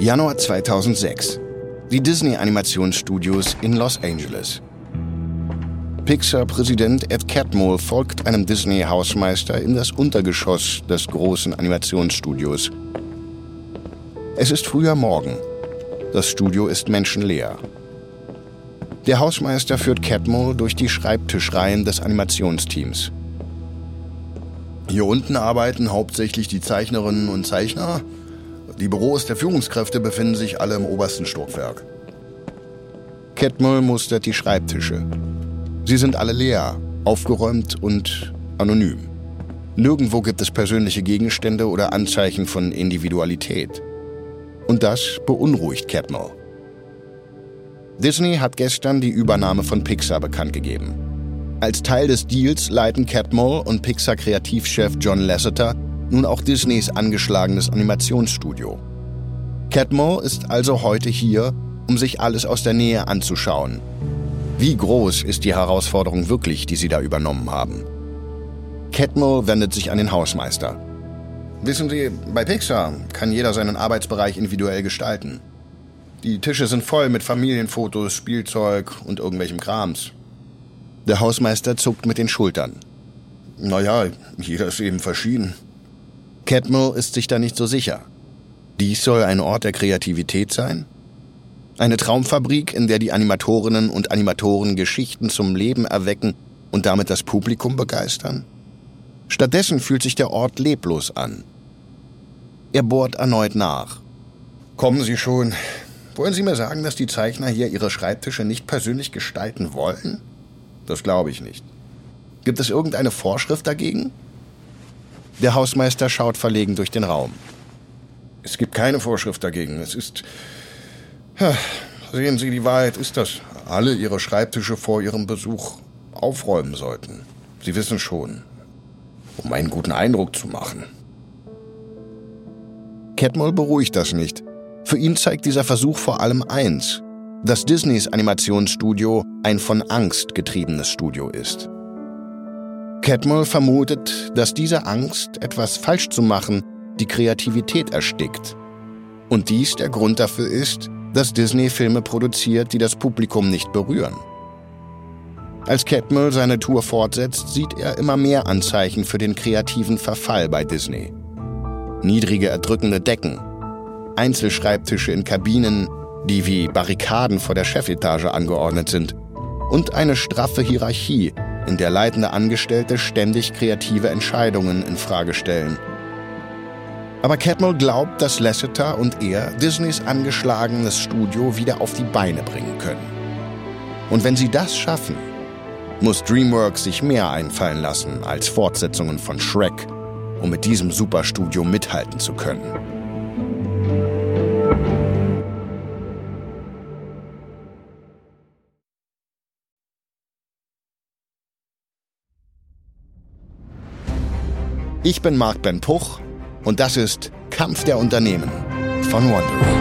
Januar 2006. Die Disney-Animationsstudios in Los Angeles. Pixar-Präsident Ed Catmull folgt einem Disney-Hausmeister in das Untergeschoss des großen Animationsstudios. Es ist früher Morgen. Das Studio ist menschenleer. Der Hausmeister führt Catmull durch die Schreibtischreihen des Animationsteams. Hier unten arbeiten hauptsächlich die Zeichnerinnen und Zeichner. Die Büros der Führungskräfte befinden sich alle im obersten Stockwerk. Catmull mustert die Schreibtische. Sie sind alle leer, aufgeräumt und anonym. Nirgendwo gibt es persönliche Gegenstände oder Anzeichen von Individualität. Und das beunruhigt Catmull. Disney hat gestern die Übernahme von Pixar bekannt gegeben. Als Teil des Deals leiten Catmull und Pixar-Kreativchef John Lasseter nun auch Disneys angeschlagenes Animationsstudio. Catmull ist also heute hier, um sich alles aus der Nähe anzuschauen wie groß ist die Herausforderung wirklich, die Sie da übernommen haben? Catmull wendet sich an den Hausmeister. Wissen Sie, bei Pixar kann jeder seinen Arbeitsbereich individuell gestalten. Die Tische sind voll mit Familienfotos, Spielzeug und irgendwelchem Krams. Der Hausmeister zuckt mit den Schultern. Naja, jeder ist eben verschieden. Catmull ist sich da nicht so sicher. Dies soll ein Ort der Kreativität sein? Eine Traumfabrik, in der die Animatorinnen und Animatoren Geschichten zum Leben erwecken und damit das Publikum begeistern? Stattdessen fühlt sich der Ort leblos an. Er bohrt erneut nach. Kommen Sie schon. Wollen Sie mir sagen, dass die Zeichner hier ihre Schreibtische nicht persönlich gestalten wollen? Das glaube ich nicht. Gibt es irgendeine Vorschrift dagegen? Der Hausmeister schaut verlegen durch den Raum. Es gibt keine Vorschrift dagegen. Es ist Sehen Sie, die Wahrheit ist, dass alle Ihre Schreibtische vor Ihrem Besuch aufräumen sollten. Sie wissen schon, um einen guten Eindruck zu machen. Catmull beruhigt das nicht. Für ihn zeigt dieser Versuch vor allem eins, dass Disneys Animationsstudio ein von Angst getriebenes Studio ist. Catmull vermutet, dass diese Angst, etwas falsch zu machen, die Kreativität erstickt. Und dies der Grund dafür ist, dass Disney Filme produziert, die das Publikum nicht berühren. Als Catmull seine Tour fortsetzt, sieht er immer mehr Anzeichen für den kreativen Verfall bei Disney. Niedrige, erdrückende Decken, Einzelschreibtische in Kabinen, die wie Barrikaden vor der Chefetage angeordnet sind, und eine straffe Hierarchie, in der leitende Angestellte ständig kreative Entscheidungen in Frage stellen – aber Catmull glaubt, dass Lasseter und er Disneys angeschlagenes Studio wieder auf die Beine bringen können. Und wenn sie das schaffen, muss DreamWorks sich mehr einfallen lassen als Fortsetzungen von Shrek, um mit diesem Superstudio mithalten zu können. Ich bin Marc Ben Puch und das ist Kampf der Unternehmen von Wondery.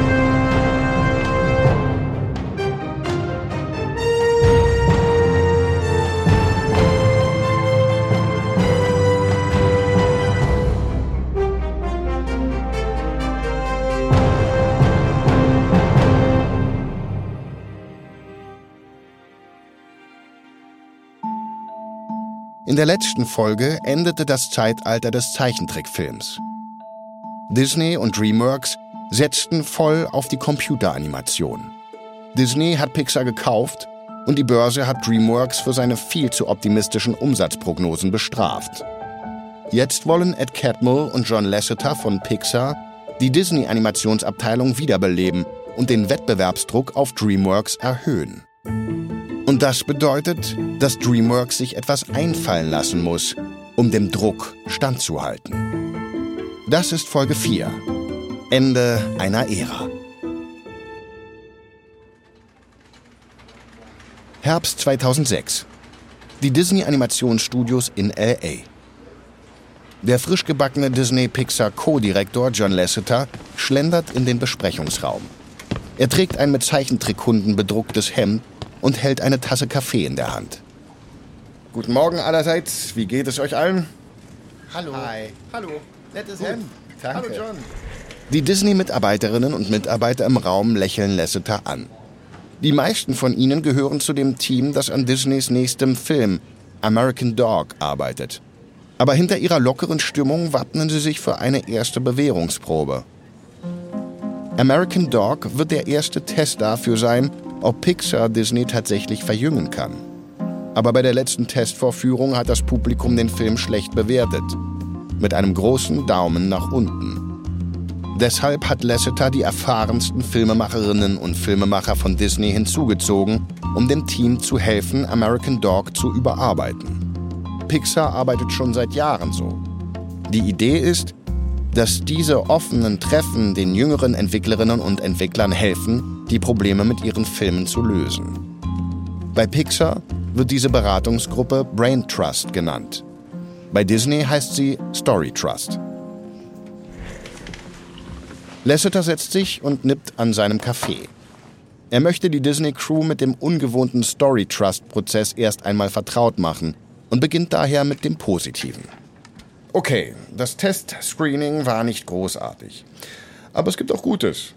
Der letzten Folge endete das Zeitalter des Zeichentrickfilms. Disney und DreamWorks setzten voll auf die Computeranimation. Disney hat Pixar gekauft und die Börse hat DreamWorks für seine viel zu optimistischen Umsatzprognosen bestraft. Jetzt wollen Ed Catmull und John Lasseter von Pixar die Disney-Animationsabteilung wiederbeleben und den Wettbewerbsdruck auf DreamWorks erhöhen. Und das bedeutet, dass DreamWorks sich etwas einfallen lassen muss, um dem Druck standzuhalten. Das ist Folge 4. Ende einer Ära. Herbst 2006. Die Disney Animationsstudios in LA. Der frisch gebackene Disney Pixar Co-Direktor John Lasseter schlendert in den Besprechungsraum. Er trägt ein mit Zeichentrickhunden bedrucktes Hemd und hält eine Tasse Kaffee in der Hand. Guten Morgen allerseits. Wie geht es euch allen? Hallo. Hi. Hallo. Nettes Hemd. Danke. Hallo John. Die Disney-Mitarbeiterinnen und Mitarbeiter im Raum lächeln Lasseter an. Die meisten von ihnen gehören zu dem Team, das an Disneys nächstem Film American Dog arbeitet. Aber hinter ihrer lockeren Stimmung wappnen sie sich für eine erste Bewährungsprobe. American Dog wird der erste Test dafür sein, ob Pixar Disney tatsächlich verjüngen kann. Aber bei der letzten Testvorführung hat das Publikum den Film schlecht bewertet. Mit einem großen Daumen nach unten. Deshalb hat Lasseter die erfahrensten Filmemacherinnen und Filmemacher von Disney hinzugezogen, um dem Team zu helfen, American Dog zu überarbeiten. Pixar arbeitet schon seit Jahren so. Die Idee ist, dass diese offenen Treffen den jüngeren Entwicklerinnen und Entwicklern helfen, die Probleme mit ihren Filmen zu lösen. Bei Pixar wird diese Beratungsgruppe Brain Trust genannt. Bei Disney heißt sie Story Trust. Lasseter setzt sich und nippt an seinem Kaffee. Er möchte die Disney-Crew mit dem ungewohnten Story Trust-Prozess erst einmal vertraut machen und beginnt daher mit dem Positiven. Okay, das Test-Screening war nicht großartig. Aber es gibt auch Gutes.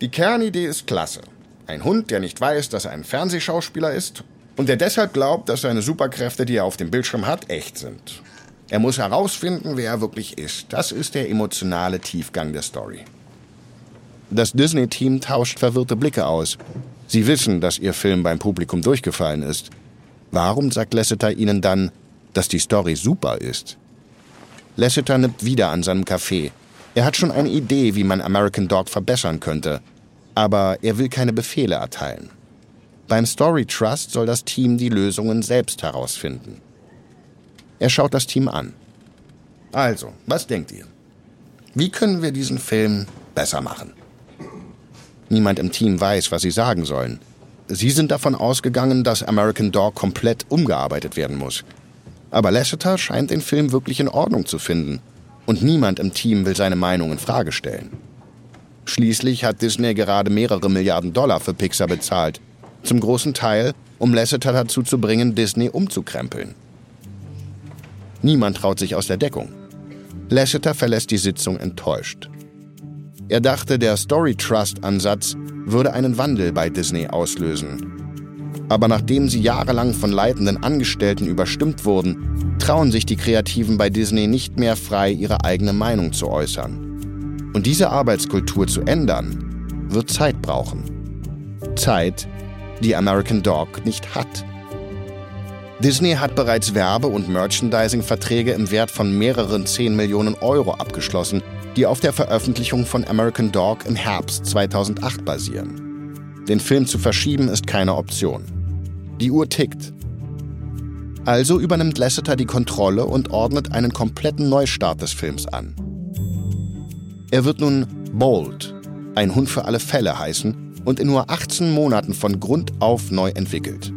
Die Kernidee ist klasse. Ein Hund, der nicht weiß, dass er ein Fernsehschauspieler ist und der deshalb glaubt, dass seine Superkräfte, die er auf dem Bildschirm hat, echt sind. Er muss herausfinden, wer er wirklich ist. Das ist der emotionale Tiefgang der Story. Das Disney-Team tauscht verwirrte Blicke aus. Sie wissen, dass ihr Film beim Publikum durchgefallen ist. Warum sagt Lasseter ihnen dann, dass die Story super ist? Lasseter nippt wieder an seinem Kaffee. Er hat schon eine Idee, wie man American Dog verbessern könnte. Aber er will keine Befehle erteilen. Beim Story Trust soll das Team die Lösungen selbst herausfinden. Er schaut das Team an. Also, was denkt ihr? Wie können wir diesen Film besser machen? Niemand im Team weiß, was sie sagen sollen. Sie sind davon ausgegangen, dass American Dog komplett umgearbeitet werden muss. Aber Lasseter scheint den Film wirklich in Ordnung zu finden. Und niemand im Team will seine Meinung in Frage stellen. Schließlich hat Disney gerade mehrere Milliarden Dollar für Pixar bezahlt. Zum großen Teil, um Lasseter dazu zu bringen, Disney umzukrempeln. Niemand traut sich aus der Deckung. Lasseter verlässt die Sitzung enttäuscht. Er dachte, der Story Trust-Ansatz würde einen Wandel bei Disney auslösen. Aber nachdem sie jahrelang von leitenden Angestellten überstimmt wurden, trauen sich die Kreativen bei Disney nicht mehr frei, ihre eigene Meinung zu äußern. Und diese Arbeitskultur zu ändern, wird Zeit brauchen. Zeit, die American Dog nicht hat. Disney hat bereits Werbe- und Merchandising-Verträge im Wert von mehreren 10 Millionen Euro abgeschlossen, die auf der Veröffentlichung von American Dog im Herbst 2008 basieren. Den Film zu verschieben ist keine Option. Die Uhr tickt. Also übernimmt Lasseter die Kontrolle und ordnet einen kompletten Neustart des Films an. Er wird nun Bold, ein Hund für alle Fälle heißen und in nur 18 Monaten von Grund auf neu entwickelt.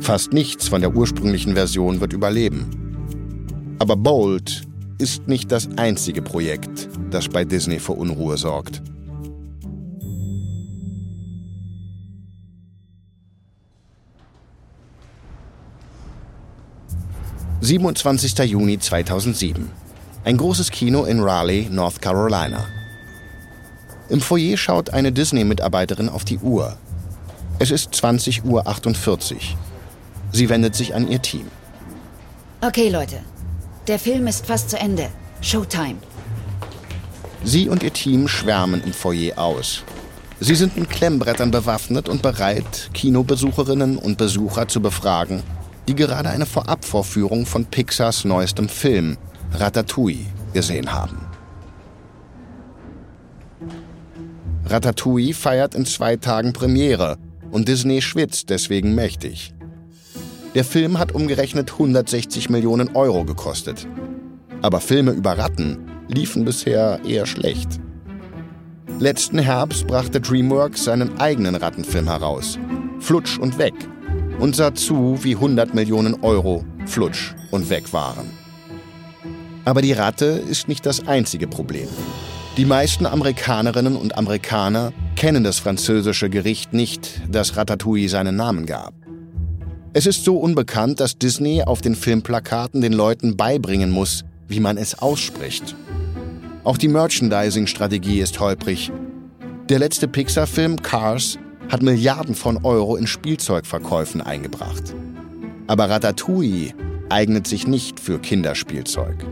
Fast nichts von der ursprünglichen Version wird überleben. Aber Bold ist nicht das einzige Projekt, das bei Disney für Unruhe sorgt. »27. Juni 2007. Ein großes Kino in Raleigh, North Carolina. Im Foyer schaut eine Disney-Mitarbeiterin auf die Uhr. Es ist 20.48 Uhr. Sie wendet sich an ihr Team. Okay, Leute, der Film ist fast zu Ende. Showtime. Sie und ihr Team schwärmen im Foyer aus. Sie sind mit Klemmbrettern bewaffnet und bereit, Kinobesucherinnen und Besucher zu befragen, die gerade eine Vorabvorführung von Pixars neuestem Film Ratatouille gesehen haben. Ratatouille feiert in zwei Tagen Premiere und Disney schwitzt deswegen mächtig. Der Film hat umgerechnet 160 Millionen Euro gekostet. Aber Filme über Ratten liefen bisher eher schlecht. Letzten Herbst brachte DreamWorks seinen eigenen Rattenfilm heraus, Flutsch und Weg, und sah zu, wie 100 Millionen Euro Flutsch und Weg waren. Aber die Ratte ist nicht das einzige Problem. Die meisten Amerikanerinnen und Amerikaner kennen das französische Gericht nicht, das Ratatouille seinen Namen gab. Es ist so unbekannt, dass Disney auf den Filmplakaten den Leuten beibringen muss, wie man es ausspricht. Auch die Merchandising-Strategie ist holprig. Der letzte Pixar-Film Cars hat Milliarden von Euro in Spielzeugverkäufen eingebracht. Aber Ratatouille eignet sich nicht für Kinderspielzeug.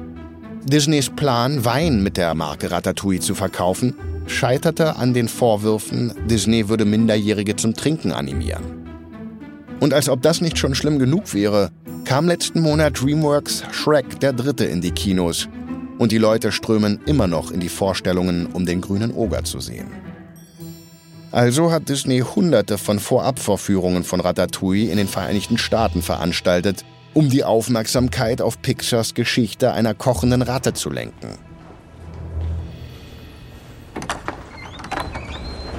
Disneys Plan, Wein mit der Marke Ratatouille zu verkaufen, scheiterte an den Vorwürfen, Disney würde Minderjährige zum Trinken animieren. Und als ob das nicht schon schlimm genug wäre, kam letzten Monat DreamWorks Shrek der Dritte in die Kinos und die Leute strömen immer noch in die Vorstellungen, um den grünen Oger zu sehen. Also hat Disney hunderte von Vorabvorführungen von Ratatouille in den Vereinigten Staaten veranstaltet, um die Aufmerksamkeit auf Pixars Geschichte einer kochenden Ratte zu lenken.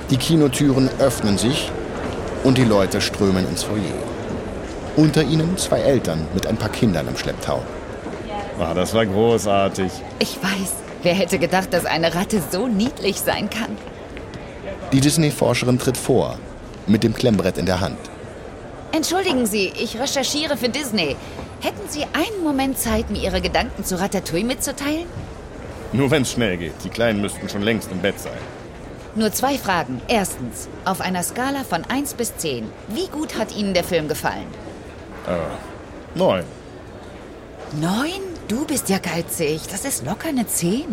Die Kinotüren öffnen sich und die Leute strömen ins Foyer. Unter ihnen zwei Eltern mit ein paar Kindern im Schlepptau. Ah, das war großartig. Ich weiß. Wer hätte gedacht, dass eine Ratte so niedlich sein kann? Die Disney-Forscherin tritt vor, mit dem Klemmbrett in der Hand. Entschuldigen Sie, ich recherchiere für Disney. Hätten Sie einen Moment Zeit, mir Ihre Gedanken zu Ratatouille mitzuteilen? Nur wenn es schnell geht. Die Kleinen müssten schon längst im Bett sein. Nur zwei Fragen. Erstens, auf einer Skala von 1 bis 10, wie gut hat Ihnen der Film gefallen? Äh, neun. Neun? Du bist ja geizig. Das ist locker eine 10.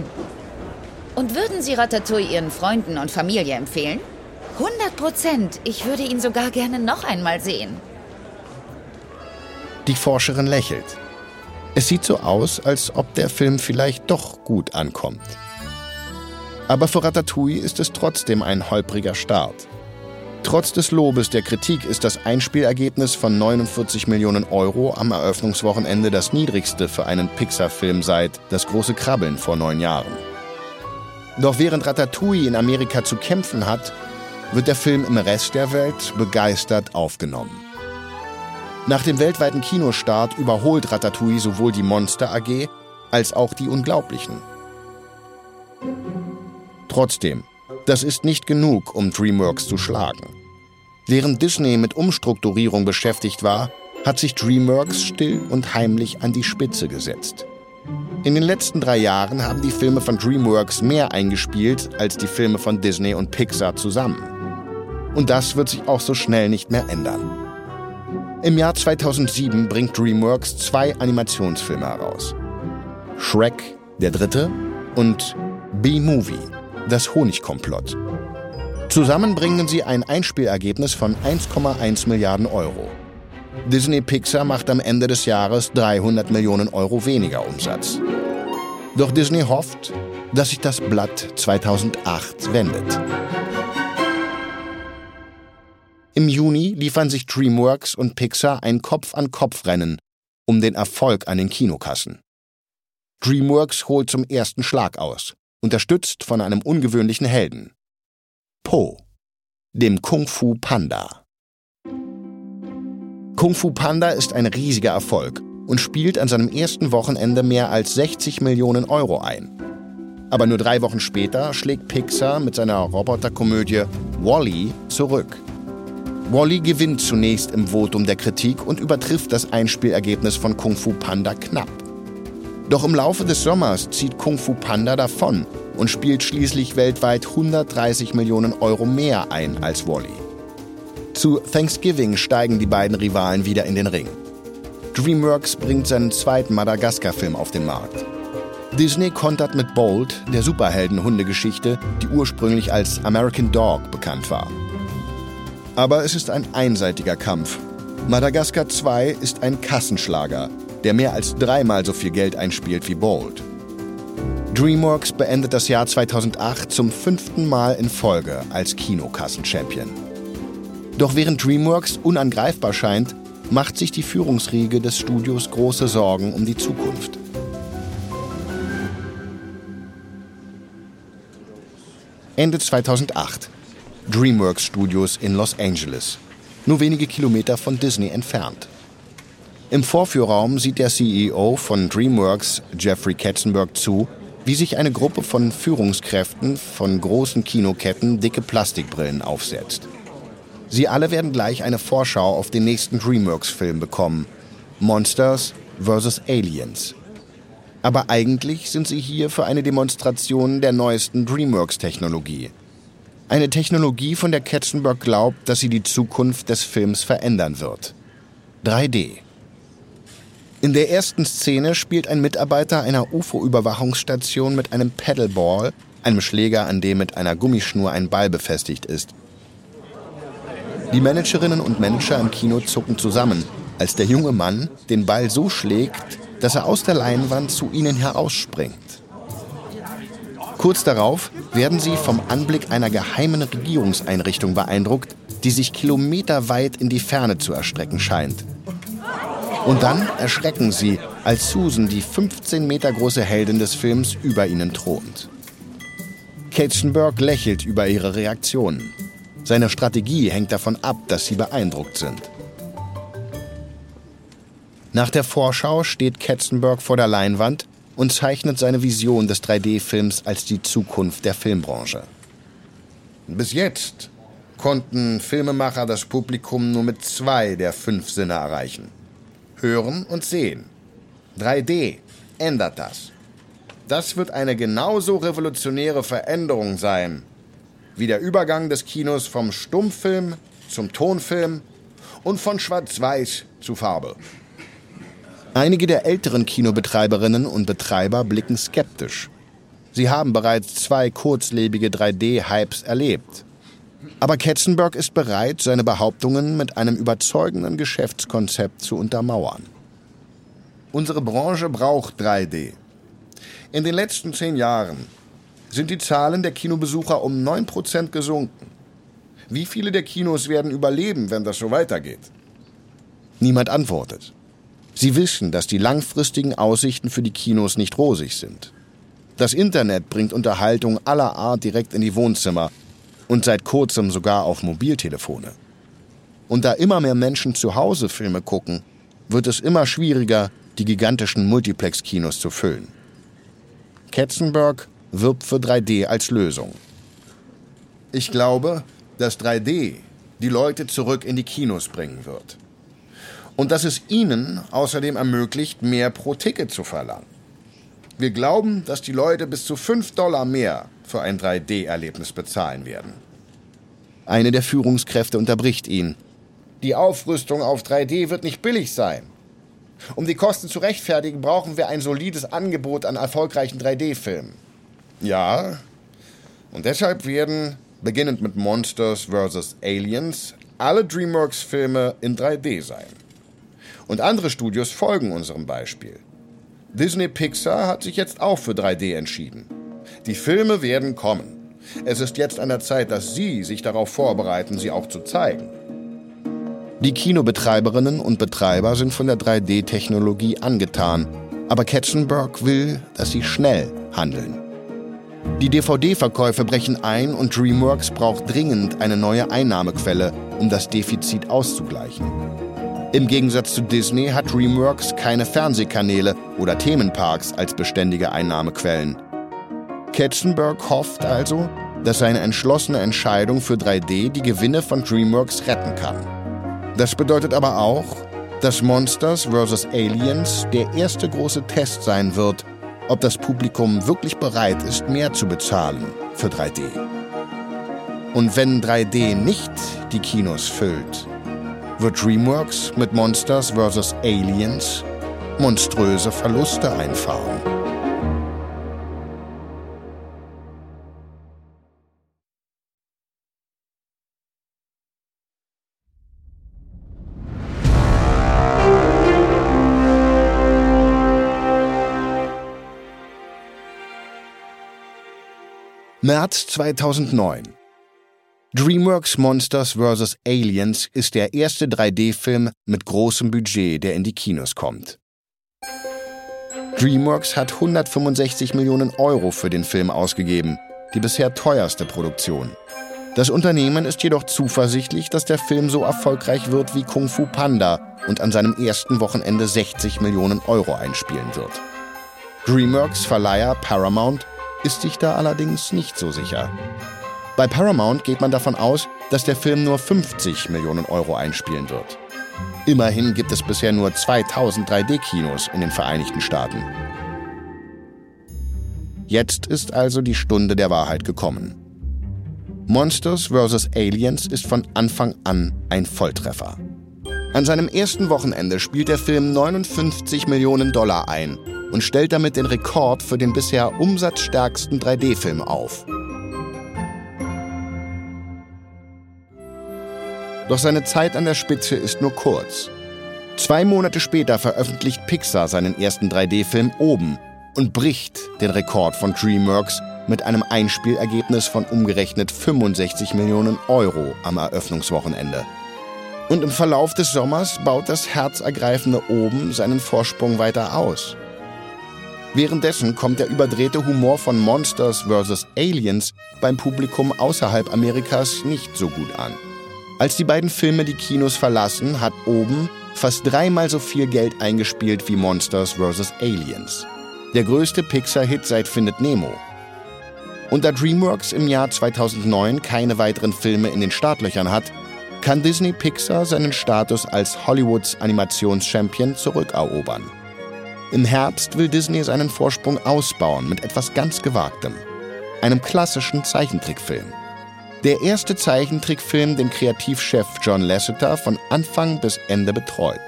Und würden Sie Ratatouille Ihren Freunden und Familie empfehlen? 100 Prozent. Ich würde ihn sogar gerne noch einmal sehen. Die Forscherin lächelt. Es sieht so aus, als ob der Film vielleicht doch gut ankommt. Aber für Ratatouille ist es trotzdem ein holpriger Start. Trotz des Lobes der Kritik ist das Einspielergebnis von 49 Millionen Euro am Eröffnungswochenende das niedrigste für einen Pixar-Film seit Das große Krabbeln vor neun Jahren. Doch während Ratatouille in Amerika zu kämpfen hat, wird der Film im Rest der Welt begeistert aufgenommen. Nach dem weltweiten Kinostart überholt Ratatouille sowohl die Monster AG als auch die Unglaublichen. Trotzdem, das ist nicht genug, um DreamWorks zu schlagen. Während Disney mit Umstrukturierung beschäftigt war, hat sich DreamWorks still und heimlich an die Spitze gesetzt. In den letzten drei Jahren haben die Filme von DreamWorks mehr eingespielt als die Filme von Disney und Pixar zusammen. Und das wird sich auch so schnell nicht mehr ändern. Im Jahr 2007 bringt DreamWorks zwei Animationsfilme heraus. Shrek, der dritte, und B-Movie, das Honigkomplott. Zusammen bringen sie ein Einspielergebnis von 1,1 Milliarden Euro. Disney Pixar macht am Ende des Jahres 300 Millionen Euro weniger Umsatz. Doch Disney hofft, dass sich das Blatt 2008 wendet. Im Juni liefern sich DreamWorks und Pixar ein Kopf-an-Kopf-Rennen um den Erfolg an den Kinokassen. DreamWorks holt zum ersten Schlag aus unterstützt von einem ungewöhnlichen Helden. Po, dem Kung Fu Panda. Kung Fu Panda ist ein riesiger Erfolg und spielt an seinem ersten Wochenende mehr als 60 Millionen Euro ein. Aber nur drei Wochen später schlägt Pixar mit seiner Roboterkomödie Wally zurück. Wally gewinnt zunächst im Votum der Kritik und übertrifft das Einspielergebnis von Kung Fu Panda knapp. Doch im Laufe des Sommers zieht Kung Fu Panda davon und spielt schließlich weltweit 130 Millionen Euro mehr ein als Wally. Zu Thanksgiving steigen die beiden Rivalen wieder in den Ring. DreamWorks bringt seinen zweiten Madagaskar-Film auf den Markt. Disney kontert mit Bold, der Superhelden-Hundegeschichte, die ursprünglich als American Dog bekannt war. Aber es ist ein einseitiger Kampf. Madagaskar 2 ist ein Kassenschlager, der mehr als dreimal so viel Geld einspielt wie Bold. DreamWorks beendet das Jahr 2008 zum fünften Mal in Folge als Kinokassen-Champion. Doch während DreamWorks unangreifbar scheint, macht sich die Führungsriege des Studios große Sorgen um die Zukunft. Ende 2008. DreamWorks Studios in Los Angeles, nur wenige Kilometer von Disney entfernt. Im Vorführraum sieht der CEO von DreamWorks, Jeffrey Katzenberg, zu, wie sich eine Gruppe von Führungskräften von großen Kinoketten dicke Plastikbrillen aufsetzt. Sie alle werden gleich eine Vorschau auf den nächsten DreamWorks-Film bekommen: Monsters vs. Aliens. Aber eigentlich sind sie hier für eine Demonstration der neuesten DreamWorks-Technologie. Eine Technologie, von der Katzenberg glaubt, dass sie die Zukunft des Films verändern wird. 3D. In der ersten Szene spielt ein Mitarbeiter einer UFO-Überwachungsstation mit einem Paddleball, einem Schläger, an dem mit einer Gummischnur ein Ball befestigt ist. Die Managerinnen und Manager im Kino zucken zusammen, als der junge Mann den Ball so schlägt, dass er aus der Leinwand zu ihnen herausspringt. Kurz darauf werden sie vom Anblick einer geheimen Regierungseinrichtung beeindruckt, die sich kilometerweit in die Ferne zu erstrecken scheint. Und dann erschrecken sie, als Susan, die 15 Meter große Heldin des Films, über ihnen thront. Katzenberg lächelt über ihre Reaktionen. Seine Strategie hängt davon ab, dass sie beeindruckt sind. Nach der Vorschau steht Katzenberg vor der Leinwand und zeichnet seine Vision des 3D-Films als die Zukunft der Filmbranche. Bis jetzt konnten Filmemacher das Publikum nur mit zwei der fünf Sinne erreichen. Hören und Sehen. 3D ändert das. Das wird eine genauso revolutionäre Veränderung sein, wie der Übergang des Kinos vom Stummfilm zum Tonfilm und von Schwarz-Weiß zu Farbe. Einige der älteren Kinobetreiberinnen und Betreiber blicken skeptisch. Sie haben bereits zwei kurzlebige 3D-Hypes erlebt. Aber Katzenberg ist bereit, seine Behauptungen mit einem überzeugenden Geschäftskonzept zu untermauern. Unsere Branche braucht 3D. In den letzten zehn Jahren sind die Zahlen der Kinobesucher um 9% gesunken. Wie viele der Kinos werden überleben, wenn das so weitergeht? Niemand antwortet. Sie wissen, dass die langfristigen Aussichten für die Kinos nicht rosig sind. Das Internet bringt Unterhaltung aller Art direkt in die Wohnzimmer und seit kurzem sogar auf Mobiltelefone. Und da immer mehr Menschen zu Hause Filme gucken, wird es immer schwieriger, die gigantischen Multiplex-Kinos zu füllen. Katzenberg wirbt für 3D als Lösung. Ich glaube, dass 3D die Leute zurück in die Kinos bringen wird und dass es ihnen außerdem ermöglicht, mehr pro Ticket zu verlangen. Wir glauben, dass die Leute bis zu 5 Dollar mehr für ein 3D-Erlebnis bezahlen werden. Eine der Führungskräfte unterbricht ihn. Die Aufrüstung auf 3D wird nicht billig sein. Um die Kosten zu rechtfertigen, brauchen wir ein solides Angebot an erfolgreichen 3D-Filmen. Ja, und deshalb werden, beginnend mit Monsters vs. Aliens, alle DreamWorks-Filme in 3D sein. Und andere Studios folgen unserem Beispiel. Disney Pixar hat sich jetzt auch für 3D entschieden. Die Filme werden kommen. Es ist jetzt an der Zeit, dass Sie sich darauf vorbereiten, sie auch zu zeigen. Die Kinobetreiberinnen und Betreiber sind von der 3D-Technologie angetan, aber Katzenberg will, dass sie schnell handeln. Die DVD-Verkäufe brechen ein und DreamWorks braucht dringend eine neue Einnahmequelle, um das Defizit auszugleichen. Im Gegensatz zu Disney hat DreamWorks keine Fernsehkanäle oder Themenparks als beständige Einnahmequellen. Katzenberg hofft also, dass seine entschlossene Entscheidung für 3D die Gewinne von DreamWorks retten kann. Das bedeutet aber auch, dass Monsters vs. Aliens der erste große Test sein wird, ob das Publikum wirklich bereit ist, mehr zu bezahlen für 3D. Und wenn 3D nicht die Kinos füllt, wird DreamWorks mit Monsters vs. Aliens monströse Verluste einfahren. März 2009 DreamWorks Monsters vs. Aliens ist der erste 3D-Film mit großem Budget, der in die Kinos kommt. DreamWorks hat 165 Millionen Euro für den Film ausgegeben, die bisher teuerste Produktion. Das Unternehmen ist jedoch zuversichtlich, dass der Film so erfolgreich wird wie Kung Fu Panda und an seinem ersten Wochenende 60 Millionen Euro einspielen wird. DreamWorks Verleiher Paramount ist sich da allerdings nicht so sicher. Bei Paramount geht man davon aus, dass der Film nur 50 Millionen Euro einspielen wird. Immerhin gibt es bisher nur 2000 3D-Kinos in den Vereinigten Staaten. Jetzt ist also die Stunde der Wahrheit gekommen. Monsters vs. Aliens ist von Anfang an ein Volltreffer. An seinem ersten Wochenende spielt der Film 59 Millionen Dollar ein und stellt damit den Rekord für den bisher umsatzstärksten 3D-Film auf. Doch seine Zeit an der Spitze ist nur kurz. Zwei Monate später veröffentlicht Pixar seinen ersten 3D-Film Oben und bricht den Rekord von DreamWorks mit einem Einspielergebnis von umgerechnet 65 Millionen Euro am Eröffnungswochenende. Und im Verlauf des Sommers baut das herzergreifende Oben seinen Vorsprung weiter aus. Währenddessen kommt der überdrehte Humor von Monsters vs. Aliens beim Publikum außerhalb Amerikas nicht so gut an. Als die beiden Filme die Kinos verlassen, hat Oben fast dreimal so viel Geld eingespielt wie Monsters vs. Aliens. Der größte Pixar-Hit seit Findet Nemo. Und da DreamWorks im Jahr 2009 keine weiteren Filme in den Startlöchern hat, kann Disney Pixar seinen Status als Hollywoods Animationschampion zurückerobern. Im Herbst will Disney seinen Vorsprung ausbauen mit etwas ganz Gewagtem. Einem klassischen Zeichentrickfilm. Der erste Zeichentrickfilm, den Kreativchef John Lasseter von Anfang bis Ende betreut.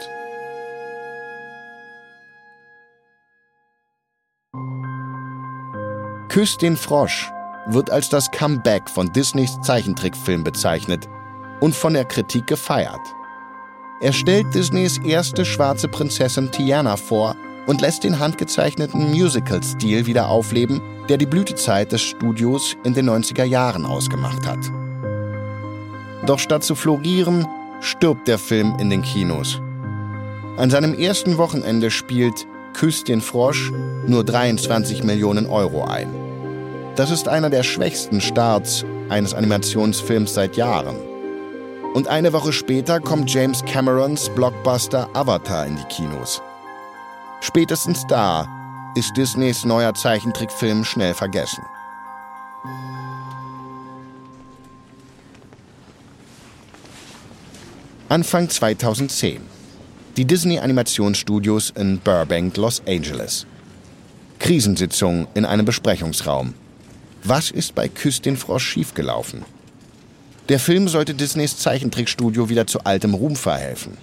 Küss den Frosch wird als das Comeback von Disneys Zeichentrickfilm bezeichnet und von der Kritik gefeiert. Er stellt Disneys erste schwarze Prinzessin Tiana vor und lässt den handgezeichneten Musical-Stil wieder aufleben, der die Blütezeit des Studios in den 90er Jahren ausgemacht hat. Doch statt zu florieren, stirbt der Film in den Kinos. An seinem ersten Wochenende spielt Küss den Frosch nur 23 Millionen Euro ein. Das ist einer der schwächsten Starts eines Animationsfilms seit Jahren. Und eine Woche später kommt James Camerons Blockbuster Avatar in die Kinos. Spätestens da ist Disneys neuer Zeichentrickfilm schnell vergessen. Anfang 2010. Die Disney Animationsstudios in Burbank, Los Angeles. Krisensitzung in einem Besprechungsraum. Was ist bei Küss den Frosch schiefgelaufen? Der Film sollte Disneys Zeichentrickstudio wieder zu altem Ruhm verhelfen.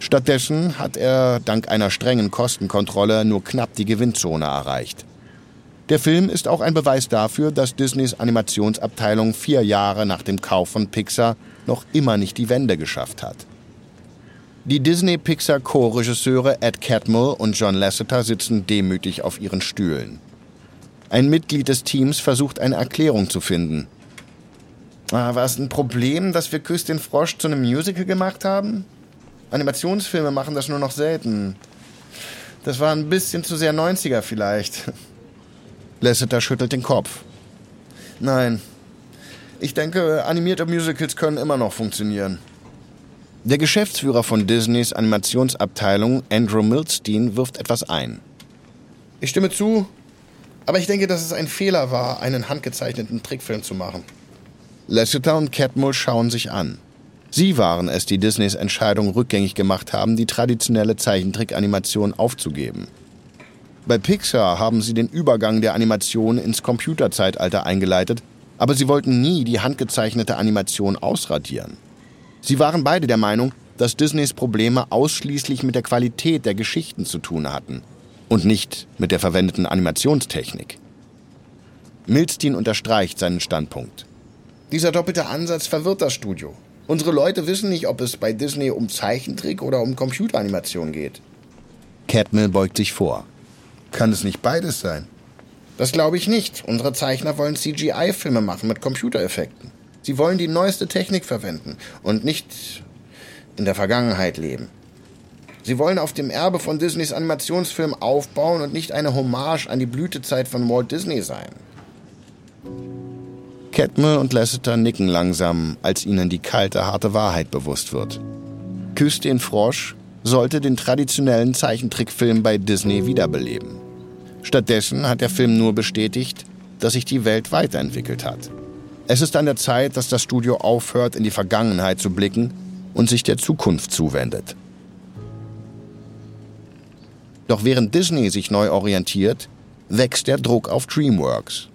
Stattdessen hat er dank einer strengen Kostenkontrolle nur knapp die Gewinnzone erreicht. Der Film ist auch ein Beweis dafür, dass Disneys Animationsabteilung vier Jahre nach dem Kauf von Pixar noch immer nicht die Wende geschafft hat. Die Disney-Pixar-Co-Regisseure Ed Catmull und John Lasseter sitzen demütig auf ihren Stühlen. Ein Mitglied des Teams versucht eine Erklärung zu finden. Ah, war es ein Problem, dass wir Küss den Frosch zu einem Musical gemacht haben? Animationsfilme machen das nur noch selten. Das war ein bisschen zu sehr 90er vielleicht. Lasseter schüttelt den Kopf. Nein. Ich denke, animierte Musicals können immer noch funktionieren. Der Geschäftsführer von Disneys Animationsabteilung, Andrew Milstein, wirft etwas ein. Ich stimme zu, aber ich denke, dass es ein Fehler war, einen handgezeichneten Trickfilm zu machen. Lasseter und Catmull schauen sich an. Sie waren es, die Disneys Entscheidung rückgängig gemacht haben, die traditionelle Zeichentrick-Animation aufzugeben. Bei Pixar haben sie den Übergang der Animation ins Computerzeitalter eingeleitet, aber sie wollten nie die handgezeichnete Animation ausradieren. Sie waren beide der Meinung, dass Disneys Probleme ausschließlich mit der Qualität der Geschichten zu tun hatten und nicht mit der verwendeten Animationstechnik. Milstein unterstreicht seinen Standpunkt. Dieser doppelte Ansatz verwirrt das Studio. Unsere Leute wissen nicht, ob es bei Disney um Zeichentrick oder um Computeranimation geht. Catmill beugt sich vor. Kann es nicht beides sein? Das glaube ich nicht. Unsere Zeichner wollen CGI-Filme machen mit Computereffekten. Sie wollen die neueste Technik verwenden und nicht in der Vergangenheit leben. Sie wollen auf dem Erbe von Disneys Animationsfilm aufbauen und nicht eine Hommage an die Blütezeit von Walt Disney sein. Catmull und Lasseter nicken langsam, als ihnen die kalte, harte Wahrheit bewusst wird. Küss den Frosch sollte den traditionellen Zeichentrickfilm bei Disney wiederbeleben. Stattdessen hat der Film nur bestätigt, dass sich die Welt weiterentwickelt hat. Es ist an der Zeit, dass das Studio aufhört, in die Vergangenheit zu blicken und sich der Zukunft zuwendet. Doch während Disney sich neu orientiert, wächst der Druck auf DreamWorks.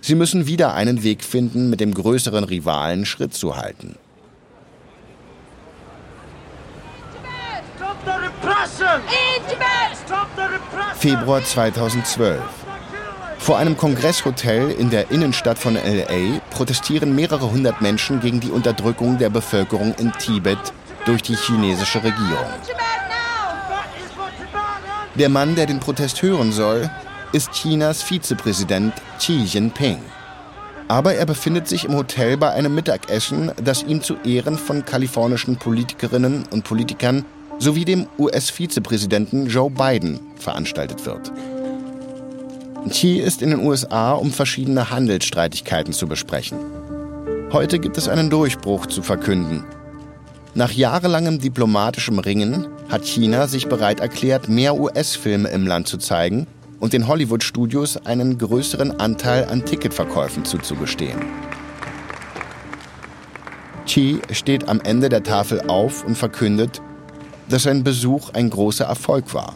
Sie müssen wieder einen Weg finden, mit dem größeren Rivalen Schritt zu halten. Februar 2012. Vor einem Kongresshotel in der Innenstadt von LA protestieren mehrere hundert Menschen gegen die Unterdrückung der Bevölkerung in Tibet durch die chinesische Regierung. Der Mann, der den Protest hören soll, ist Chinas Vizepräsident Xi Jinping. Aber er befindet sich im Hotel bei einem Mittagessen, das ihm zu Ehren von kalifornischen Politikerinnen und Politikern sowie dem US-Vizepräsidenten Joe Biden veranstaltet wird. Xi ist in den USA, um verschiedene Handelsstreitigkeiten zu besprechen. Heute gibt es einen Durchbruch zu verkünden. Nach jahrelangem diplomatischem Ringen hat China sich bereit erklärt, mehr US-Filme im Land zu zeigen und den Hollywood-Studios einen größeren Anteil an Ticketverkäufen zuzugestehen. Chi steht am Ende der Tafel auf und verkündet, dass sein Besuch ein großer Erfolg war.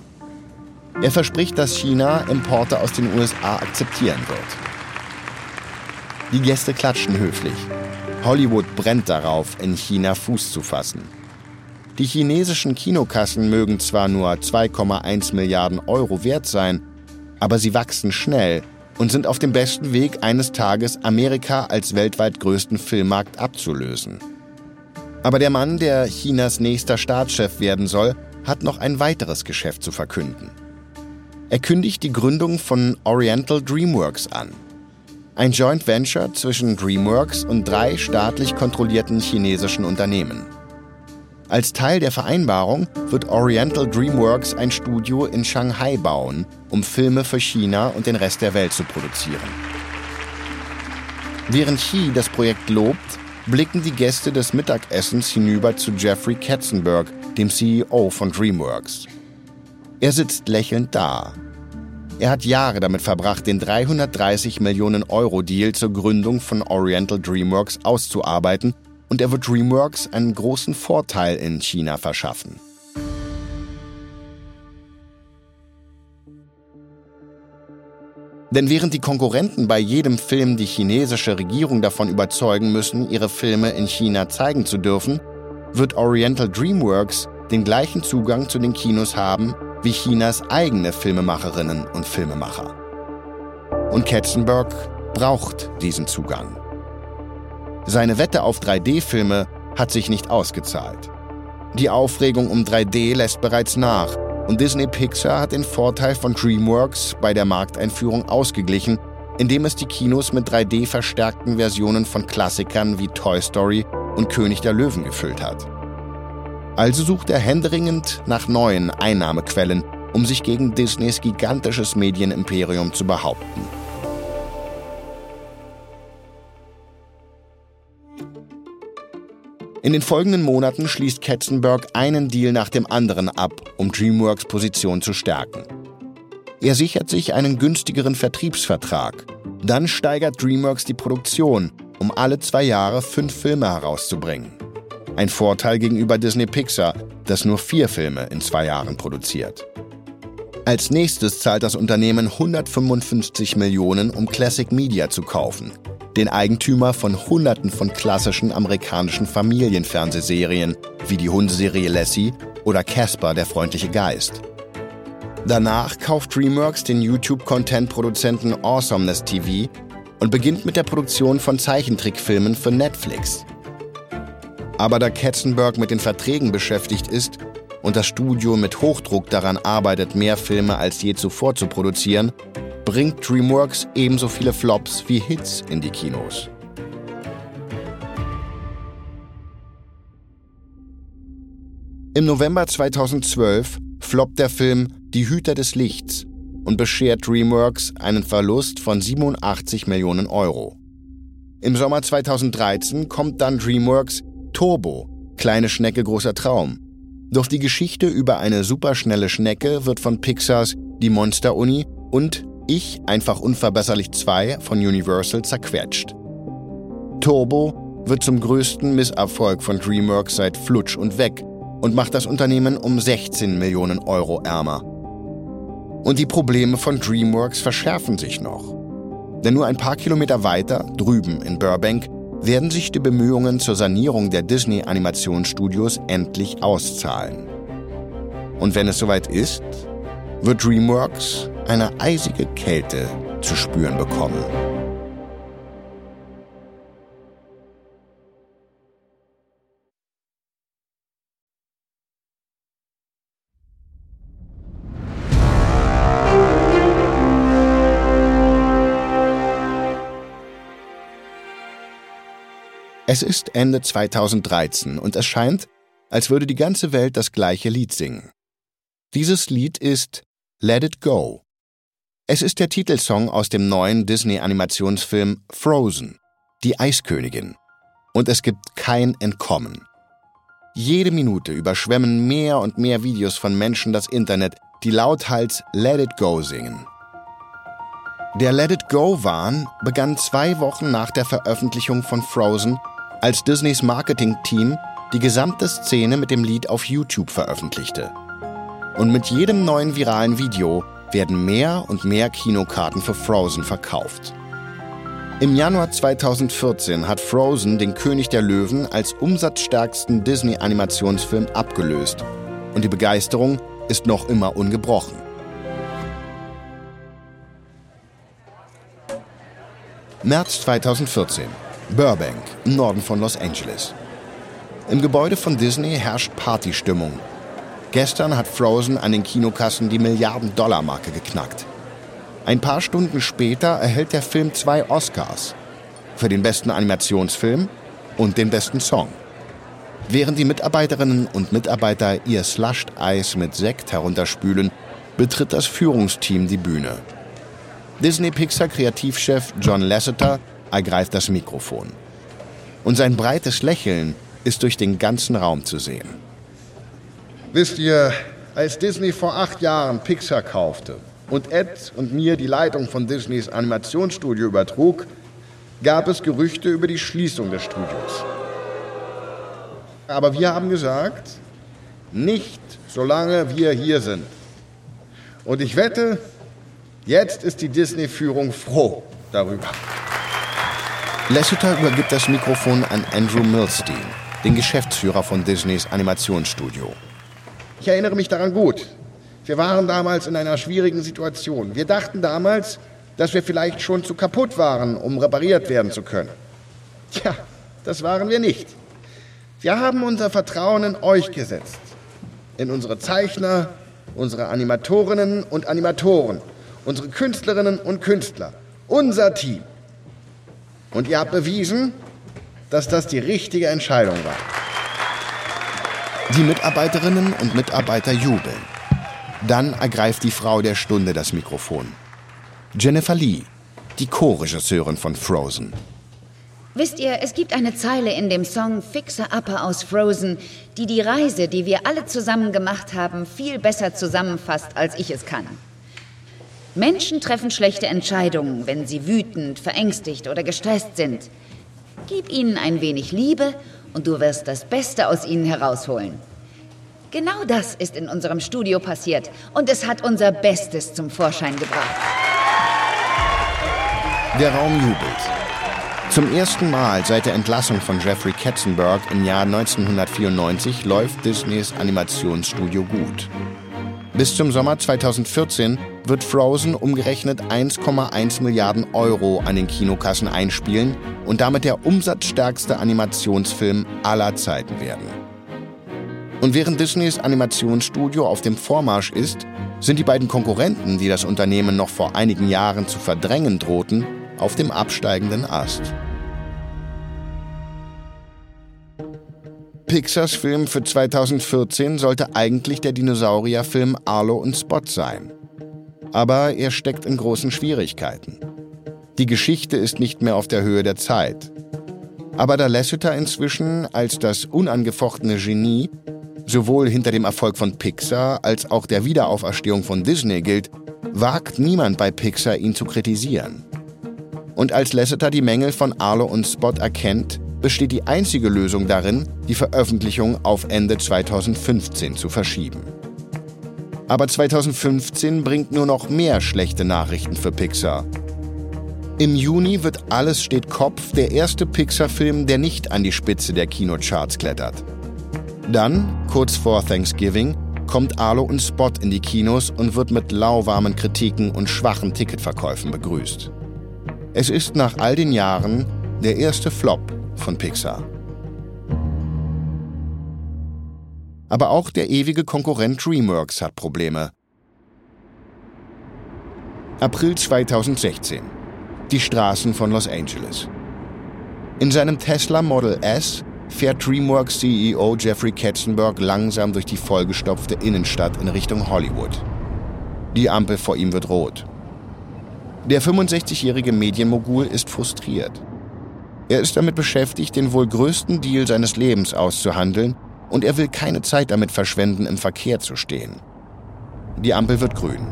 Er verspricht, dass China Importe aus den USA akzeptieren wird. Die Gäste klatschen höflich. Hollywood brennt darauf, in China Fuß zu fassen. Die chinesischen Kinokassen mögen zwar nur 2,1 Milliarden Euro wert sein, aber sie wachsen schnell und sind auf dem besten Weg, eines Tages Amerika als weltweit größten Filmmarkt abzulösen. Aber der Mann, der Chinas nächster Staatschef werden soll, hat noch ein weiteres Geschäft zu verkünden. Er kündigt die Gründung von Oriental Dreamworks an. Ein Joint Venture zwischen DreamWorks und drei staatlich kontrollierten chinesischen Unternehmen. Als Teil der Vereinbarung wird Oriental Dreamworks ein Studio in Shanghai bauen, um Filme für China und den Rest der Welt zu produzieren. Während Xi das Projekt lobt, blicken die Gäste des Mittagessens hinüber zu Jeffrey Katzenberg, dem CEO von DreamWorks. Er sitzt lächelnd da. Er hat Jahre damit verbracht, den 330 Millionen Euro Deal zur Gründung von Oriental DreamWorks auszuarbeiten und er wird DreamWorks einen großen Vorteil in China verschaffen. Denn während die Konkurrenten bei jedem Film die chinesische Regierung davon überzeugen müssen, ihre Filme in China zeigen zu dürfen, wird Oriental DreamWorks den gleichen Zugang zu den Kinos haben wie Chinas eigene Filmemacherinnen und Filmemacher. Und Katzenberg braucht diesen Zugang. Seine Wette auf 3D-Filme hat sich nicht ausgezahlt. Die Aufregung um 3D lässt bereits nach und Disney Pixar hat den Vorteil von DreamWorks bei der Markteinführung ausgeglichen, indem es die Kinos mit 3D verstärkten Versionen von Klassikern wie Toy Story und König der Löwen gefüllt hat. Also sucht er händeringend nach neuen Einnahmequellen, um sich gegen Disneys gigantisches Medienimperium zu behaupten. In den folgenden Monaten schließt Katzenberg einen Deal nach dem anderen ab, um DreamWorks Position zu stärken. Er sichert sich einen günstigeren Vertriebsvertrag. Dann steigert DreamWorks die Produktion, um alle zwei Jahre fünf Filme herauszubringen. Ein Vorteil gegenüber Disney Pixar, das nur vier Filme in zwei Jahren produziert. Als nächstes zahlt das Unternehmen 155 Millionen, um Classic Media zu kaufen, den Eigentümer von Hunderten von klassischen amerikanischen Familienfernsehserien wie die Hundeserie Lassie oder Casper, der freundliche Geist. Danach kauft DreamWorks den YouTube-Content-Produzenten Awesomeness TV und beginnt mit der Produktion von Zeichentrickfilmen für Netflix. Aber da Katzenberg mit den Verträgen beschäftigt ist und das Studio mit Hochdruck daran arbeitet, mehr Filme als je zuvor zu produzieren, bringt DreamWorks ebenso viele Flops wie Hits in die Kinos. Im November 2012 floppt der Film Die Hüter des Lichts und beschert DreamWorks einen Verlust von 87 Millionen Euro. Im Sommer 2013 kommt dann DreamWorks Turbo, kleine Schnecke großer Traum. Doch die Geschichte über eine superschnelle Schnecke wird von Pixars Die Monster-Uni und ich einfach unverbesserlich 2 von Universal zerquetscht. Turbo wird zum größten Misserfolg von DreamWorks seit Flutsch und Weg und macht das Unternehmen um 16 Millionen Euro ärmer. Und die Probleme von DreamWorks verschärfen sich noch. Denn nur ein paar Kilometer weiter, drüben in Burbank, werden sich die Bemühungen zur Sanierung der Disney-Animationsstudios endlich auszahlen. Und wenn es soweit ist, wird DreamWorks eine eisige Kälte zu spüren bekommen. Es ist Ende 2013 und es scheint, als würde die ganze Welt das gleiche Lied singen. Dieses Lied ist Let It Go. Es ist der Titelsong aus dem neuen Disney-Animationsfilm Frozen, die Eiskönigin. Und es gibt kein Entkommen. Jede Minute überschwemmen mehr und mehr Videos von Menschen das Internet, die lauthals Let It Go singen. Der Let It Go-Wahn begann zwei Wochen nach der Veröffentlichung von Frozen als Disneys Marketing-Team die gesamte Szene mit dem Lied auf YouTube veröffentlichte. Und mit jedem neuen viralen Video werden mehr und mehr Kinokarten für Frozen verkauft. Im Januar 2014 hat Frozen den König der Löwen als umsatzstärksten Disney-Animationsfilm abgelöst. Und die Begeisterung ist noch immer ungebrochen. März 2014. Burbank, im Norden von Los Angeles. Im Gebäude von Disney herrscht Partystimmung. Gestern hat Frozen an den Kinokassen die Milliarden-Dollar-Marke geknackt. Ein paar Stunden später erhält der Film zwei Oscars. Für den besten Animationsfilm und den besten Song. Während die Mitarbeiterinnen und Mitarbeiter ihr Slushed Eis mit Sekt herunterspülen, betritt das Führungsteam die Bühne. Disney-Pixar-Kreativchef John Lasseter ergreift das Mikrofon. Und sein breites Lächeln ist durch den ganzen Raum zu sehen. Wisst ihr, als Disney vor acht Jahren Pixar kaufte und Ed und mir die Leitung von Disneys Animationsstudio übertrug, gab es Gerüchte über die Schließung des Studios. Aber wir haben gesagt, nicht solange wir hier sind. Und ich wette, jetzt ist die Disney-Führung froh darüber. Lasseter übergibt das Mikrofon an Andrew Milstein, den Geschäftsführer von Disneys Animationsstudio. Ich erinnere mich daran gut. Wir waren damals in einer schwierigen Situation. Wir dachten damals, dass wir vielleicht schon zu kaputt waren, um repariert werden zu können. Tja, das waren wir nicht. Wir haben unser Vertrauen in euch gesetzt. In unsere Zeichner, unsere Animatorinnen und Animatoren, unsere Künstlerinnen und Künstler, unser Team. Und ihr habt bewiesen, dass das die richtige Entscheidung war. Die Mitarbeiterinnen und Mitarbeiter jubeln. Dann ergreift die Frau der Stunde das Mikrofon. Jennifer Lee, die Co-Regisseurin von Frozen. Wisst ihr, es gibt eine Zeile in dem Song Fixer Upper aus Frozen, die die Reise, die wir alle zusammen gemacht haben, viel besser zusammenfasst, als ich es kann. Menschen treffen schlechte Entscheidungen, wenn sie wütend, verängstigt oder gestresst sind. Gib ihnen ein wenig Liebe und du wirst das Beste aus ihnen herausholen. Genau das ist in unserem Studio passiert und es hat unser Bestes zum Vorschein gebracht. Der Raum jubelt. Zum ersten Mal seit der Entlassung von Jeffrey Katzenberg im Jahr 1994 läuft Disneys Animationsstudio gut. Bis zum Sommer 2014 wird Frozen umgerechnet 1,1 Milliarden Euro an den Kinokassen einspielen und damit der umsatzstärkste Animationsfilm aller Zeiten werden. Und während Disneys Animationsstudio auf dem Vormarsch ist, sind die beiden Konkurrenten, die das Unternehmen noch vor einigen Jahren zu verdrängen drohten, auf dem absteigenden Ast. Pixars Film für 2014 sollte eigentlich der Dinosaurierfilm Arlo und Spot sein. Aber er steckt in großen Schwierigkeiten. Die Geschichte ist nicht mehr auf der Höhe der Zeit. Aber da Lasseter inzwischen als das unangefochtene Genie sowohl hinter dem Erfolg von Pixar als auch der Wiederauferstehung von Disney gilt, wagt niemand bei Pixar ihn zu kritisieren. Und als Lasseter die Mängel von Arlo und Spot erkennt, besteht die einzige Lösung darin, die Veröffentlichung auf Ende 2015 zu verschieben. Aber 2015 bringt nur noch mehr schlechte Nachrichten für Pixar. Im Juni wird Alles steht Kopf der erste Pixar-Film, der nicht an die Spitze der Kinocharts klettert. Dann, kurz vor Thanksgiving, kommt Arlo und Spot in die Kinos und wird mit lauwarmen Kritiken und schwachen Ticketverkäufen begrüßt. Es ist nach all den Jahren der erste Flop von Pixar. Aber auch der ewige Konkurrent DreamWorks hat Probleme. April 2016. Die Straßen von Los Angeles. In seinem Tesla Model S fährt DreamWorks CEO Jeffrey Katzenberg langsam durch die vollgestopfte Innenstadt in Richtung Hollywood. Die Ampel vor ihm wird rot. Der 65-jährige Medienmogul ist frustriert. Er ist damit beschäftigt, den wohl größten Deal seines Lebens auszuhandeln und er will keine Zeit damit verschwenden, im Verkehr zu stehen. Die Ampel wird grün.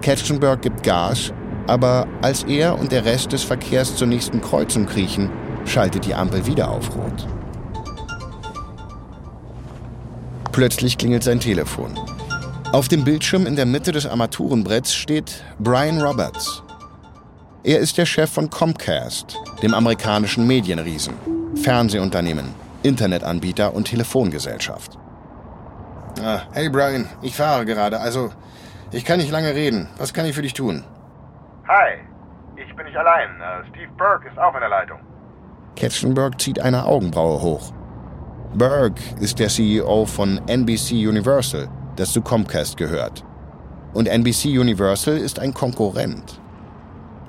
Katzenberg gibt Gas, aber als er und der Rest des Verkehrs zur nächsten Kreuzung kriechen, schaltet die Ampel wieder auf Rot. Plötzlich klingelt sein Telefon. Auf dem Bildschirm in der Mitte des Armaturenbretts steht Brian Roberts. Er ist der Chef von Comcast, dem amerikanischen Medienriesen, Fernsehunternehmen, Internetanbieter und Telefongesellschaft. Ah, hey Brian, ich fahre gerade, also ich kann nicht lange reden. Was kann ich für dich tun? Hi, ich bin nicht allein. Äh, Steve Burke ist auch in der Leitung. Katzenberg zieht eine Augenbraue hoch. Burke ist der CEO von NBC Universal, das zu Comcast gehört. Und NBC Universal ist ein Konkurrent.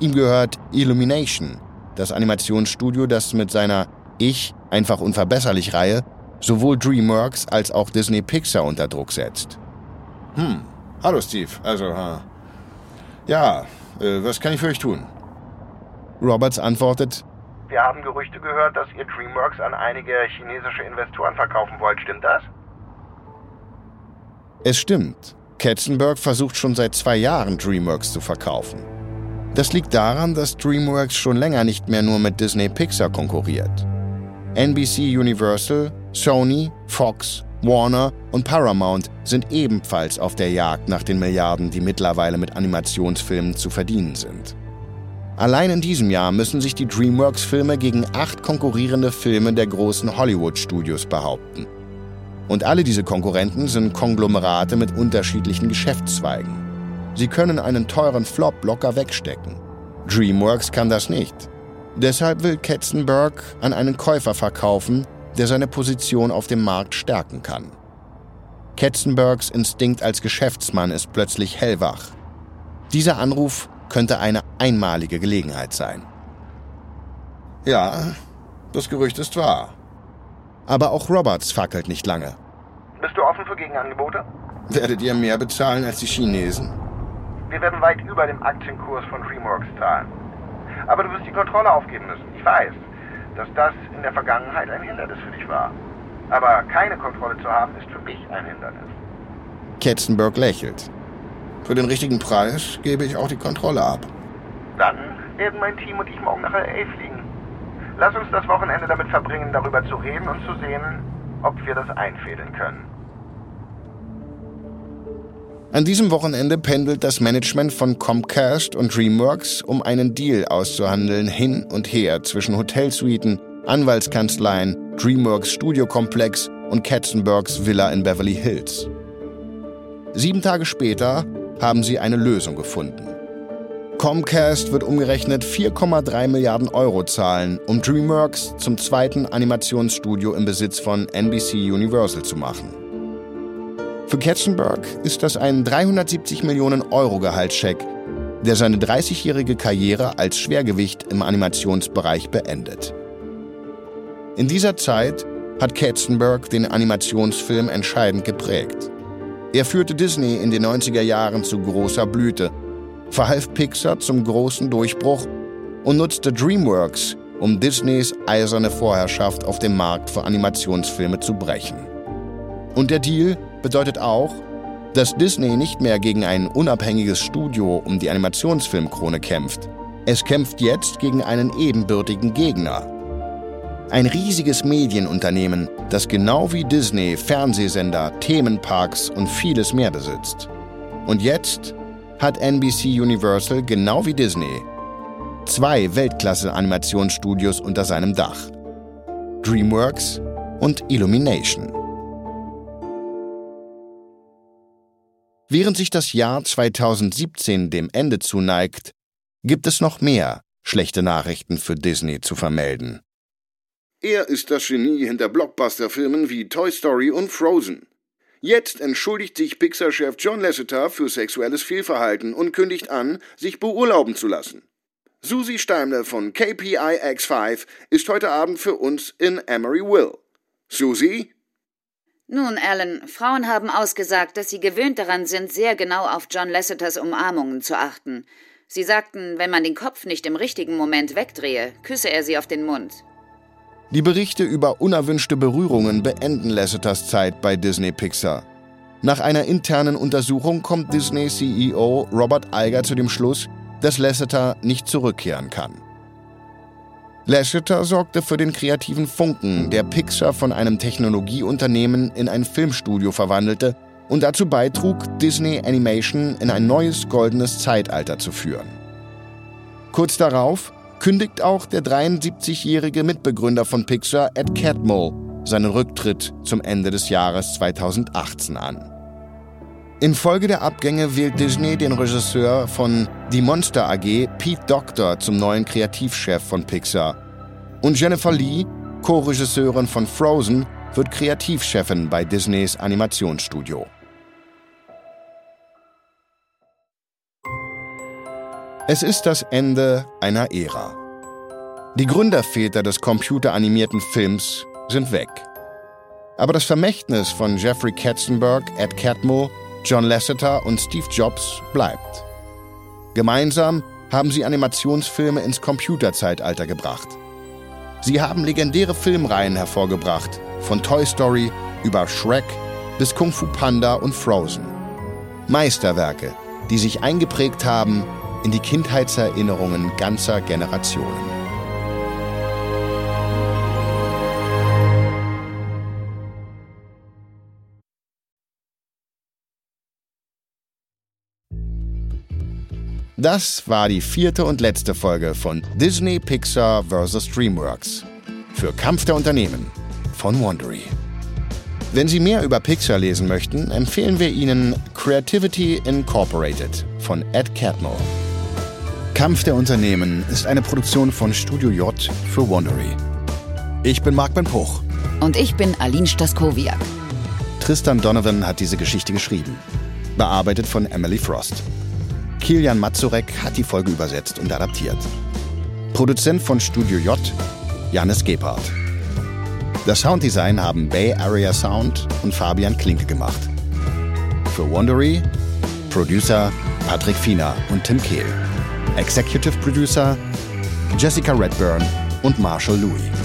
Ihm gehört Illumination, das Animationsstudio, das mit seiner Ich einfach unverbesserlich Reihe sowohl DreamWorks als auch Disney Pixar unter Druck setzt. Hm, hallo Steve. Also, äh, ja, äh, was kann ich für euch tun? Roberts antwortet, wir haben Gerüchte gehört, dass ihr DreamWorks an einige chinesische Investoren verkaufen wollt. Stimmt das? Es stimmt. Katzenberg versucht schon seit zwei Jahren DreamWorks zu verkaufen. Das liegt daran, dass DreamWorks schon länger nicht mehr nur mit Disney Pixar konkurriert. NBC Universal, Sony, Fox, Warner und Paramount sind ebenfalls auf der Jagd nach den Milliarden, die mittlerweile mit Animationsfilmen zu verdienen sind. Allein in diesem Jahr müssen sich die DreamWorks-Filme gegen acht konkurrierende Filme der großen Hollywood-Studios behaupten. Und alle diese Konkurrenten sind Konglomerate mit unterschiedlichen Geschäftszweigen. Sie können einen teuren Flop locker wegstecken. DreamWorks kann das nicht. Deshalb will Katzenberg an einen Käufer verkaufen, der seine Position auf dem Markt stärken kann. Katzenbergs Instinkt als Geschäftsmann ist plötzlich hellwach. Dieser Anruf könnte eine einmalige Gelegenheit sein. Ja, das Gerücht ist wahr. Aber auch Roberts fackelt nicht lange. Bist du offen für Gegenangebote? Werdet ihr mehr bezahlen als die Chinesen? Wir werden weit über dem Aktienkurs von DreamWorks zahlen. Aber du wirst die Kontrolle aufgeben müssen. Ich weiß, dass das in der Vergangenheit ein Hindernis für dich war. Aber keine Kontrolle zu haben, ist für mich ein Hindernis. Katzenberg lächelt. Für den richtigen Preis gebe ich auch die Kontrolle ab. Dann werden mein Team und ich morgen nach LA fliegen. Lass uns das Wochenende damit verbringen, darüber zu reden und zu sehen, ob wir das einfädeln können. An diesem Wochenende pendelt das Management von Comcast und DreamWorks, um einen Deal auszuhandeln, hin und her zwischen Hotelsuiten, Anwaltskanzleien, DreamWorks Studiokomplex und Katzenbergs Villa in Beverly Hills. Sieben Tage später haben sie eine Lösung gefunden. Comcast wird umgerechnet 4,3 Milliarden Euro zahlen, um DreamWorks zum zweiten Animationsstudio im Besitz von NBC Universal zu machen. Für Katzenberg ist das ein 370 Millionen Euro Gehaltscheck, der seine 30-jährige Karriere als Schwergewicht im Animationsbereich beendet. In dieser Zeit hat Katzenberg den Animationsfilm entscheidend geprägt. Er führte Disney in den 90er Jahren zu großer Blüte, verhalf Pixar zum großen Durchbruch und nutzte DreamWorks, um Disneys eiserne Vorherrschaft auf dem Markt für Animationsfilme zu brechen. Und der Deal bedeutet auch, dass Disney nicht mehr gegen ein unabhängiges Studio um die Animationsfilmkrone kämpft. Es kämpft jetzt gegen einen ebenbürtigen Gegner. Ein riesiges Medienunternehmen, das genau wie Disney Fernsehsender, Themenparks und vieles mehr besitzt. Und jetzt hat NBC Universal genau wie Disney zwei Weltklasse-Animationsstudios unter seinem Dach. DreamWorks und Illumination. Während sich das Jahr 2017 dem Ende zuneigt, gibt es noch mehr schlechte Nachrichten für Disney zu vermelden. Er ist das Genie hinter Blockbuster-Filmen wie Toy Story und Frozen. Jetzt entschuldigt sich Pixar-Chef John Lasseter für sexuelles Fehlverhalten und kündigt an, sich beurlauben zu lassen. Susie Steimler von KPIX5 ist heute Abend für uns in Emeryville. Susie? Nun, Alan, Frauen haben ausgesagt, dass sie gewöhnt daran sind, sehr genau auf John Lasseters Umarmungen zu achten. Sie sagten, wenn man den Kopf nicht im richtigen Moment wegdrehe, küsse er sie auf den Mund. Die Berichte über unerwünschte Berührungen beenden Lasseters Zeit bei Disney Pixar. Nach einer internen Untersuchung kommt Disney-CEO Robert Iger zu dem Schluss, dass Lasseter nicht zurückkehren kann. Lasseter sorgte für den kreativen Funken, der Pixar von einem Technologieunternehmen in ein Filmstudio verwandelte und dazu beitrug, Disney Animation in ein neues goldenes Zeitalter zu führen. Kurz darauf kündigt auch der 73-jährige Mitbegründer von Pixar, Ed Catmull, seinen Rücktritt zum Ende des Jahres 2018 an. Infolge der Abgänge wählt Disney den Regisseur von Die Monster AG, Pete Doctor, zum neuen Kreativchef von Pixar. Und Jennifer Lee, Co-Regisseurin von Frozen, wird Kreativchefin bei Disneys Animationsstudio. Es ist das Ende einer Ära. Die Gründerväter des computeranimierten Films sind weg. Aber das Vermächtnis von Jeffrey Katzenberg, Ed Catmull John Lasseter und Steve Jobs bleibt. Gemeinsam haben sie Animationsfilme ins Computerzeitalter gebracht. Sie haben legendäre Filmreihen hervorgebracht, von Toy Story über Shrek bis Kung Fu Panda und Frozen. Meisterwerke, die sich eingeprägt haben in die Kindheitserinnerungen ganzer Generationen. Das war die vierte und letzte Folge von Disney Pixar vs. DreamWorks für Kampf der Unternehmen von Wandery. Wenn Sie mehr über Pixar lesen möchten, empfehlen wir Ihnen Creativity Incorporated von Ed Catmull. Kampf der Unternehmen ist eine Produktion von Studio J für Wandery. Ich bin Marc Ben Puch. Und ich bin Aline Staskowiak. Tristan Donovan hat diese Geschichte geschrieben. Bearbeitet von Emily Frost. Kilian Mazurek hat die Folge übersetzt und adaptiert. Produzent von Studio J, Janis Gebhardt. Das Sounddesign haben Bay Area Sound und Fabian Klinke gemacht. Für Wondery, Producer Patrick Fiener und Tim Kehl. Executive Producer Jessica Redburn und Marshall Louis.